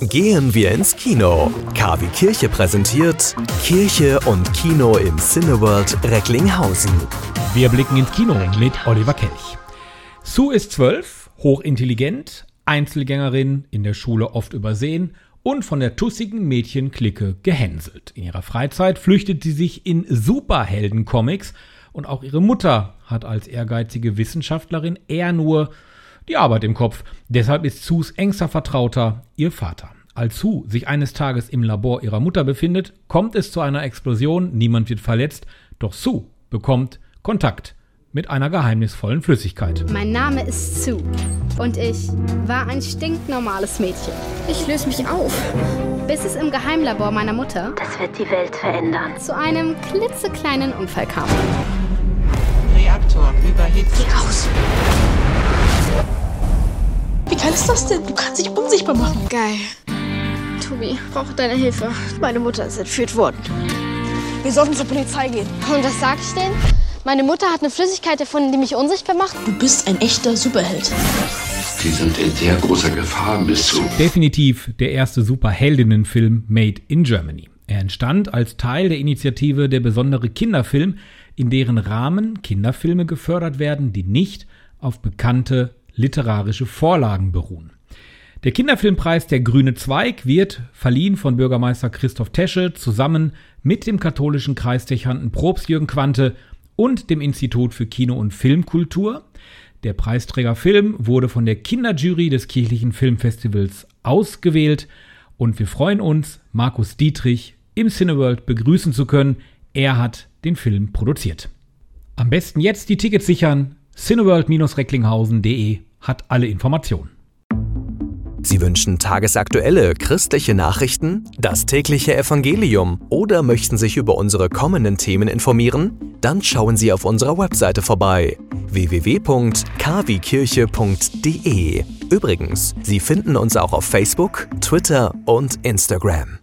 Gehen wir ins Kino. KW Kirche präsentiert Kirche und Kino im Cineworld Recklinghausen. Wir blicken ins Kino mit Oliver Kelch. Sue ist zwölf, hochintelligent, Einzelgängerin, in der Schule oft übersehen und von der tussigen Mädchenklicke gehänselt. In ihrer Freizeit flüchtet sie sich in Superhelden-Comics und auch ihre Mutter hat als ehrgeizige Wissenschaftlerin eher nur die Arbeit im Kopf. Deshalb ist Sus engster Vertrauter ihr Vater. Als Sue sich eines Tages im Labor ihrer Mutter befindet, kommt es zu einer Explosion, niemand wird verletzt, doch Sue bekommt Kontakt mit einer geheimnisvollen Flüssigkeit. Mein Name ist Sue und ich war ein stinknormales Mädchen. Ich löse mich auf. Bis es im Geheimlabor meiner Mutter Das wird die Welt verändern. zu einem klitzekleinen Unfall kam. Reaktor überhitzt. Raus! Wie geil ist das denn? Du kannst dich unsichtbar machen. Geil. Tobi, brauche deine Hilfe. Meine Mutter ist entführt worden. Wir sollten zur Polizei gehen. Und was sag ich denen? Meine Mutter hat eine Flüssigkeit erfunden, die mich unsichtbar macht. Du bist ein echter Superheld. Sie sind in sehr großer Gefahr, bis zu. Definitiv der erste Superheldinnenfilm Made in Germany. Er entstand als Teil der Initiative Der besondere Kinderfilm, in deren Rahmen Kinderfilme gefördert werden, die nicht auf bekannte literarische Vorlagen beruhen. Der Kinderfilmpreis Der Grüne Zweig wird verliehen von Bürgermeister Christoph Tesche zusammen mit dem katholischen Kreisdechanten Probst Jürgen Quante und dem Institut für Kino- und Filmkultur. Der Preisträgerfilm wurde von der Kinderjury des kirchlichen Filmfestivals ausgewählt und wir freuen uns, Markus Dietrich im Cineworld begrüßen zu können. Er hat den Film produziert. Am besten jetzt die Tickets sichern. Cineworld-recklinghausen.de hat alle Informationen. Sie wünschen tagesaktuelle christliche Nachrichten, das tägliche Evangelium oder möchten sich über unsere kommenden Themen informieren? Dann schauen Sie auf unserer Webseite vorbei www.kwkirche.de. Übrigens, Sie finden uns auch auf Facebook, Twitter und Instagram.